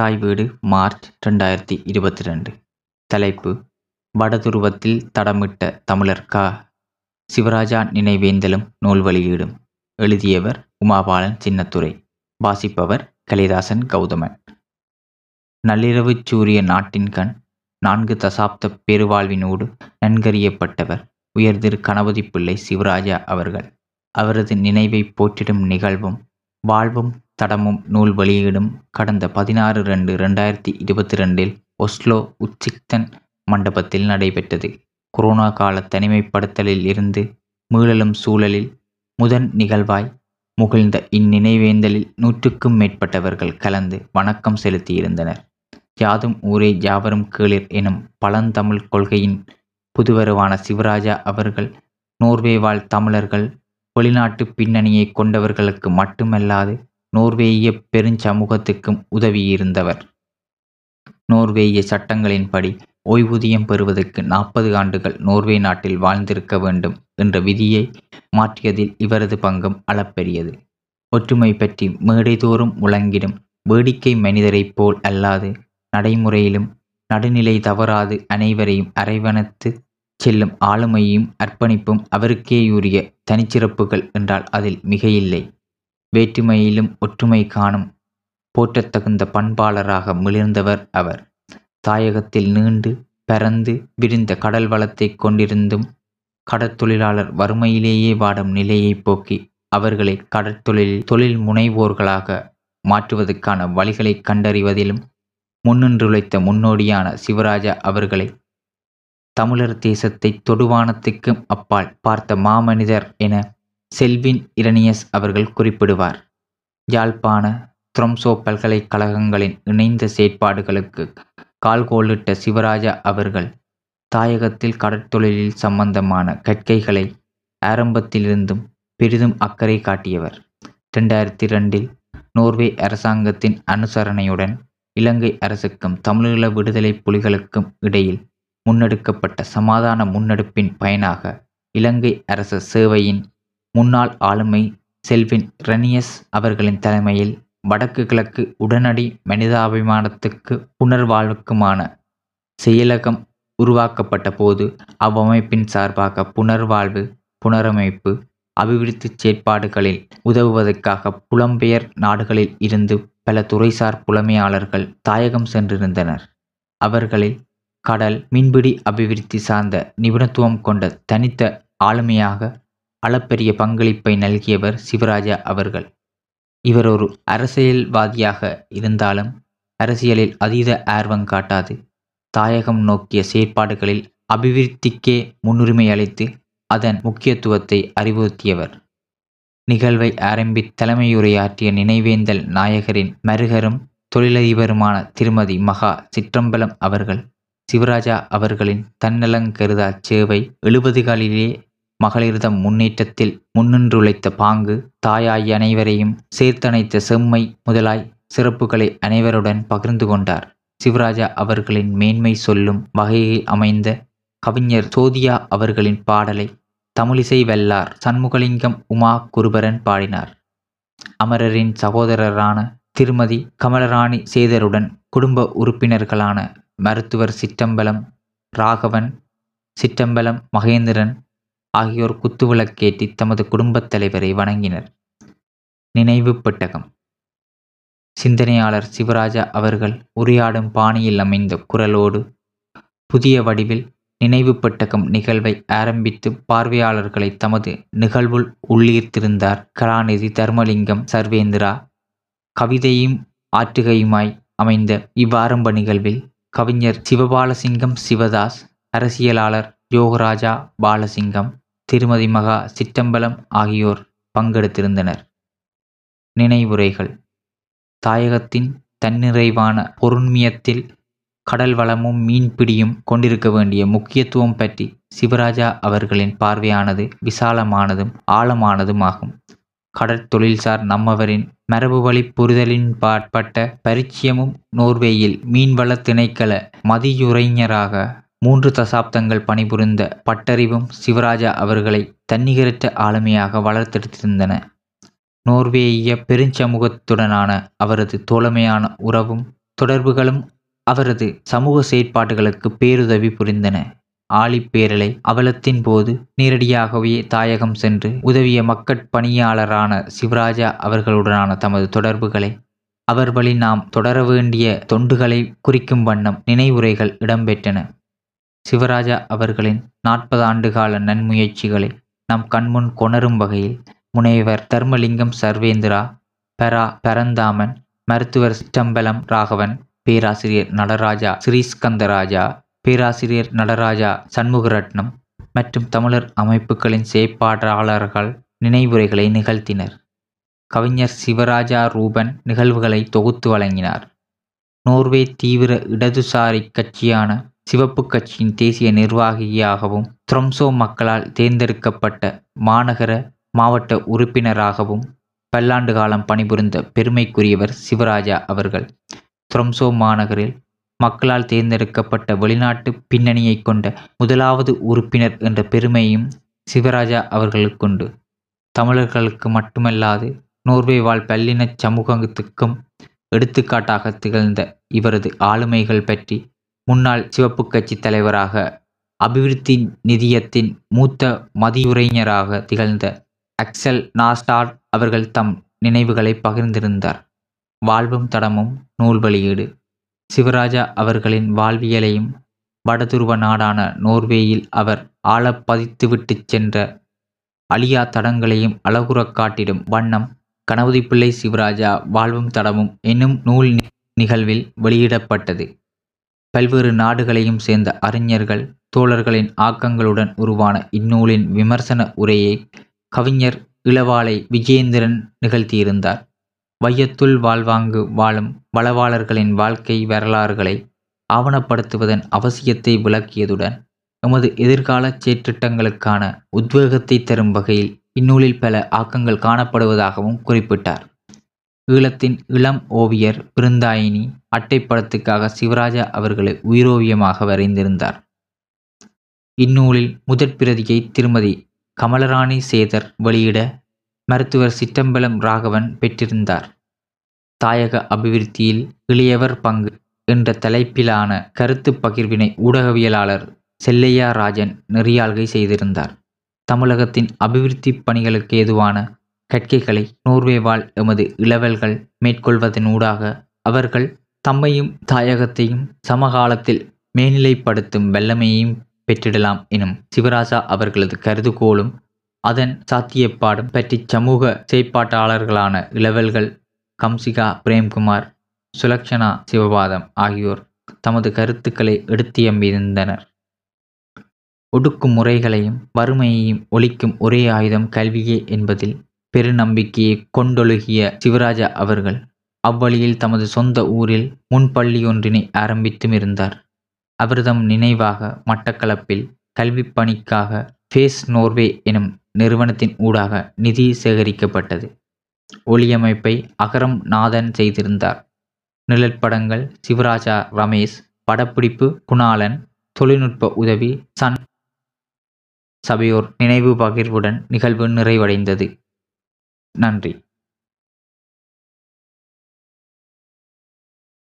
தாய் வீடு மார்ச் ரெண்டாயிரத்தி இருபத்தி ரெண்டு. தலைப்பு வடதுருவத்தில் தடமிட்ட தமிழர் கா. சிவராஜா நினைவேந்தலும் நூல் வெளியீடும் எழுதியவர் உமாபாலன் சின்னத்துறை வாசிப்பவர் கலிதாசன் கௌதமன். நள்ளிரவுச் சூரிய நாட்டின் கண் நான்கு தசாப்த பெருவாழ்வினோடு நன்கறியப்பட்டவர் உயர்திரு கணபதி பிள்ளை சிவராஜா அவர்கள். அவரது நினைவை போற்றிடும் நிகழ்வும் வாழ்வும் தடமும் நூல் வெளியீடும் கடந்த பதினாறு ரெண்டு ரெண்டாயிரத்தி இருபத்தி ரெண்டில் ஒஸ்லோ உச்சிக்தன் மண்டபத்தில் நடைபெற்றது. கொரோனா கால தனிமைப்படுத்தலில் இருந்து மீளலும் சூழலில் முதன் நிகழ்வாய் முகிழ்ந்த இந்நினைவேந்தலில் நூற்றுக்கும் மேற்பட்டவர்கள் கலந்து வணக்கம் செலுத்தியிருந்தனர். யாதும் ஊரே யாவரும் கேளிர் எனும் பழந்தமிழ் கொள்கையின் புதுவருவான சிவராஜா அவர்கள் நோர்வே வாழ் தமிழர்கள் வெளிநாட்டு பின்னணியை கொண்டவர்களுக்கு மட்டுமல்லாது நோர்வேய பெருஞ்சமூகத்துக்கும் உதவியிருந்தவர். நோர்வேய சட்டங்களின்படி ஓய்வூதியம் பெறுவதற்கு நாற்பது ஆண்டுகள் நோர்வே நாட்டில் வாழ்ந்திருக்க வேண்டும் என்ற விதியை மாற்றியதில் இவரது பங்கும் அளப்பெரியது. ஒற்றுமை பற்றி மேடைதோறும் முழங்கிடும் வேடிக்கை மனிதரைப் போல் அல்லாது நடைமுறையிலும் நடுநிலை தவறாது அனைவரையும் அரவணைத்து செல்லும் ஆளுமையும் அர்ப்பணிப்பும் அவருக்கேயுரிய தனிச்சிறப்புகள் என்றால் அதில் மிகையில்லை. வேற்றுமையிலும் ஒற்றுமை காணும் போற்றத்தகுந்த பண்பாளராக மிளிர்ந்தவர் அவர். தாயகத்தில் நீண்டு பரந்து விரிந்த கடல் வளத்தை கொண்டிருந்தும் கடற்தொழிலாளர் வறுமையிலேயே வாடும் நிலையை போக்கி அவர்களை கடற்தொழில் தொழில் முனைவோர்களாக மாற்றுவதற்கான வழிகளை கண்டறிவதிலும் முன்னின்றுழைத்த முன்னோடியான சிவராஜா அவர்களை தமிழர் தேசத்தை தொடுவானத்துக்கும் அப்பால் பார்த்த மாமனிதர் என செல்வின் இரணியஸ் அவர்கள் குறிப்பிடுவார். யாழ்ப்பாண த்ரொம்சோ பல்கலைக்கழகங்களின் இணைந்த செயற்பாடுகளுக்கு கால்கோளிட்ட சிவராஜா அவர்கள் தாயகத்தில் கடற்தொழிலில் சம்பந்தமான கற்கைகளை ஆரம்பத்திலிருந்தும் பெரிதும் அக்கறை காட்டியவர். ரெண்டாயிரத்தி ரெண்டில் நோர்வே அரசாங்கத்தின் அனுசரணையுடன் இலங்கை அரசுக்கும் தமிழீழ விடுதலை புலிகளுக்கும் இடையில் முன்னெடுக்கப்பட்ட சமாதான முன்னெடுப்பின் பயனாக இலங்கை அரச சேவையின் முன்னாள் ஆளுமை செல்வின் ரெனியஸ் அவர்களின் தலைமையில் வடக்கு கிழக்கு உடனடி மனிதாபிமானத்துக்கு புனர்வாழ்வுக்குமான செயலகம் உருவாக்கப்பட்ட போது அவ்வமைப்பின் சார்பாக புனர்வாழ்வு புனரமைப்பு அபிவிருத்தி செயற்பாடுகளில் உதவுவதற்காக புலம்பெயர் நாடுகளில் இருந்து பல துறைசார் புலமையாளர்கள் தாயகம் சென்றிருந்தனர். அவர்களில் கடல் மீன்பிடி அபிவிருத்தி சார்ந்த நிபுணத்துவம் கொண்ட தனித்த ஆளுமையாக அளப்பெரிய பங்களிப்பை நல்கியவர் சிவராஜா அவர்கள். இவர் ஒரு அரசியல்வாதியாக இருந்தாலும் அரசியலில் அதீத ஆர்வம் காட்டாது. தாயகம் நோக்கிய செயற்பாடுகளில் அபிவிருத்திக்கே முன்னுரிமை அளித்து அதன் முக்கியத்துவத்தை அறிவுறுத்தியவர். நிகழ்வை ஆரம்பி தலைமையுரையாற்றிய நினைவேந்தல் நாயகரின் மருகரும் தொழிலதிபருமான திருமதி மகா சிற்றம்பலம் அவர்கள் சிவராஜா அவர்களின் தன்னலங்கருதா சேவை எழுபதுகளிலே மகளிர்தம் முன்னேற்றத்தில் முன்னின்றுழைத்த பாங்கு தாயாய் அனைவரையும் சேர்த்தணைத்த செம்மை முதலாய் சிறப்புகளை அனைவருடன் பகிர்ந்து கொண்டார். சிவராஜா அவர்களின் மேன்மை சொல்லும் வகையில் அமைந்த கவிஞர் சோதியா அவர்களின் பாடலை தமிழிசை வெல்லார் சண்முகலிங்கம் உமா குருபரன் பாடினார். அமரரின் சகோதரரான திருமதி கமலராணி சேதருடன் குடும்ப உறுப்பினர்களான மருத்துவர் சிற்றம்பலம் ராகவன் சிற்றம்பலம் மகேந்திரன் ஆகியோர் குத்துவிளக்கேற்றி தமது குடும்பத் தலைவரை வணங்கினர். நினைவு பெட்டகம். சிந்தனையாளர் சிவராஜா அவர்கள் உரையாடும் பாணியில் அமைந்த குரலோடு புதிய வடிவில் நினைவு பெட்டகம் நிகழ்வை ஆரம்பித்து பார்வையாளர்களை தமது நிகழ்வுள் உள்ளீர்த்திருந்தார் கலாநிதி தர்மலிங்கம் சர்வேந்திரா. கவிதையும் ஆற்றுகையுமாய் அமைந்த இவ்வாரம்ப நிகழ்வில் கவிஞர் சிவபாலசிங்கம் சிவதாஸ் அரசியலாளர் யோகராஜா பாலசிங்கம் திருமதி மகா சிற்றம்பலம் ஆகியோர் பங்கெடுத்திருந்தனர். நினைவுரைகள். தாயகத்தின் தன்னிறைவான பொருண்மியத்தில் கடல் வளமும் மீன்பிடியும் கொண்டிருக்க வேண்டிய முக்கியத்துவம் பற்றி சிவராஜா அவர்களின் பார்வையானது விசாலமானதும் ஆழமானதுமாகும் கடற்தொழில்சார் நம்மவரின் மரபுவழி புரிதலின் பாற்பட்ட பரிச்சயமும் நோர்வேயில் மீன்வள திணைக்கள மதியுரைஞராக மூன்று தசாப்தங்கள் பணிபுரிந்த பட்டறிவும் சிவராஜா அவர்களை தன்னிகரற்ற ஆளுமையாக வளர்த்தெடுத்திருந்தன. நோர்வேய பெருஞ்சமூகத்துடனான அவரது தோழமையான உறவும் தொடர்புகளும் அவரது சமூக செயற்பாடுகளுக்கு பேருதவி புரிந்தன. ஆழிப்பேரலை அவலத்தின் போது நேரடியாகவே தாயகம் சென்று உதவிய மக்கட் பணியாளரான சிவராஜா அவர்களுடனான தமது தொடர்புகளை அவர் வழி நாம் தொடர வேண்டிய தொண்டுகளை குறிக்கும் வண்ணம் நினைவுரைகள் இடம்பெற்றன. சிவராஜா அவர்களின் நாற்பது ஆண்டுகால நன்முயற்சிகளை நம் கண்முன் கொணரும் வகையில் முனைவர் தர்மலிங்கம் சர்வேந்திரா பெரா பரந்தாமன் மருத்துவர் சிற்றம்பலம் ராகவன் பேராசிரியர் நடராஜா ஸ்ரீஸ்கந்தராஜா பேராசிரியர் நடராஜா சண்முகரட்னம் மற்றும் தமிழர் அமைப்புகளின் செயற்பாட்டாளர்கள் நினைவுரைகளை நிகழ்த்தினர். கவிஞர் சிவராஜா ரூபன் நிகழ்வுகளை தொகுத்து வழங்கினார். நோர்வே தீவிர இடதுசாரி கட்சியான சிவப்பு கட்சியின் தேசிய நிர்வாகியாகவும் த்ரொம்சோ மக்களால் தேர்ந்தெடுக்கப்பட்ட மாநகர மாவட்ட உறுப்பினராகவும் பல்லாண்டு காலம் பணிபுரிந்த பெருமைக்குரியவர் சிவராஜா அவர்கள் த்ரொம்சோ மாநகரில் மக்களால் தேர்ந்தெடுக்கப்பட்ட வெளிநாட்டு பின்னணியை கொண்ட முதலாவது உறுப்பினர் என்ற பெருமையும் சிவராஜா அவர்களுக்குண்டு தமிழர்களுக்கு மட்டுமல்லாது நோர்வே வாழ் பல்லின சமூகத்துக்கும் எடுத்துக்காட்டாக திகழ்ந்த இவரது ஆளுமைகள் பற்றி முன்னாள் சிவப்பு கட்சி தலைவராக அபிவிருத்தி நிதியத்தின் மூத்த மதியுரைஞராக திகழ்ந்த அக்சல் நாஸ்டாட் அவர்கள் தம் நினைவுகளை பகிர்ந்திருந்தார். வாழ்வும் தடமும் நூல் வெளியீடு சிவராஜா அவர்களின் வாழ்வியலையும் வடதுருவ நாடான நோர்வேயில் அவர் ஆழ பதித்துவிட்டு சென்ற அழியா தடங்களையும் அழகுறக் காட்டிடும் வண்ணம் கணபதி பிள்ளை சிவராஜா வாழ்வும் தடமும் என்னும் நூல் நிகழ்வில் வெளியிடப்பட்டது. பல்வேறு நாடுகளையும் சேர்ந்த அறிஞர்கள் தோழர்களின் ஆக்கங்களுடன் உருவான இந்நூலின் விமர்சன உரையை கவிஞர் இளவாலை விஜயேந்திரன் நிகழ்த்தியிருந்தார். வையத்துள் வாழ்வாங்கு வாழும் வளவாளர்களின் வாழ்க்கை வரலாறுகளை ஆவணப்படுத்துவதன் அவசியத்தை விளக்கியதுடன் எமது எதிர்கால செயற்றிட்டங்களுக்கான உத்வேகத்தை தரும் வகையில் இந்நூலில் பல ஆக்கங்கள் காணப்படுவதாகவும் குறிப்பிட்டார். ஈழத்தின் இளம் ஓவியர் பிருந்தாயினி அட்டைப்படத்துக்காக சிவராஜா அவர்களை உயிரோவியமாக வரைந்திருந்தார். இந்நூலில் முதற் பிரதியை திருமதி கமலராணி சேதர் வெளியிட மருத்துவர் சிற்றம்பலம் ராகவன் பெற்றிருந்தார். தாயக அபிவிருத்தியில் இளையவர் பங்கு என்ற தலைப்பிலான கருத்து பகிர்வினை ஊடகவியலாளர் செல்லையா ராஜன் நெறியாள்கை செய்திருந்தார். தமிழகத்தின் அபிவிருத்தி பணிகளுக்கு ஏதுவான கற்கைகளை நோர்வே வாழ் எமது இளவல்கள் மேற்கொள்வதனூடாக அவர்கள் தம்மையும் தாயகத்தையும் சமகாலத்தில் மேல்நிலைப்படுத்தும் வல்லமையையும் பெற்றிடலாம் எனும் சிவராஜா அவர்களது கருதுகோளும் அதன் சாத்தியப்பாடும் பற்றி சமூக செயற்பாட்டாளர்களான இளவல்கள் கம்சிகா பிரேம்குமார் சுலக்ஷனா சிவபாதம் ஆகியோர் தமது கருத்துக்களை எடுத்தியம்பியிருந்தனர் ஒடுக்கும் முறைகளையும் வறுமையையும் ஒழிக்கும் ஒரே ஆயுதம் கல்வியே என்பதில் பெருநம்பிக்கையை கொண்டொழுகிய சிவராஜா அவர்கள் அவ்வழியில் தமது சொந்த ஊரில் முன்பள்ளியொன்றினை ஆரம்பித்தும் இருந்தார். அவர்தம் நினைவாக மட்டக்களப்பில் கல்வி பணிக்காக ஃபேஸ் நோர்வே எனும் நிறுவனத்தின் ஊடாக நிதி சேகரிக்கப்பட்டது. ஒளியமைப்பை அகரம் நாதன் செய்திருந்தார். நிழற்படங்கள் சிவராஜா ரமேஷ் படப்பிடிப்பு குணாலன் தொழில்நுட்ப உதவி சன் சபையோர் நினைவு பகிர்வுடன் நிகழ்வு நிறைவடைந்தது. நன்றி.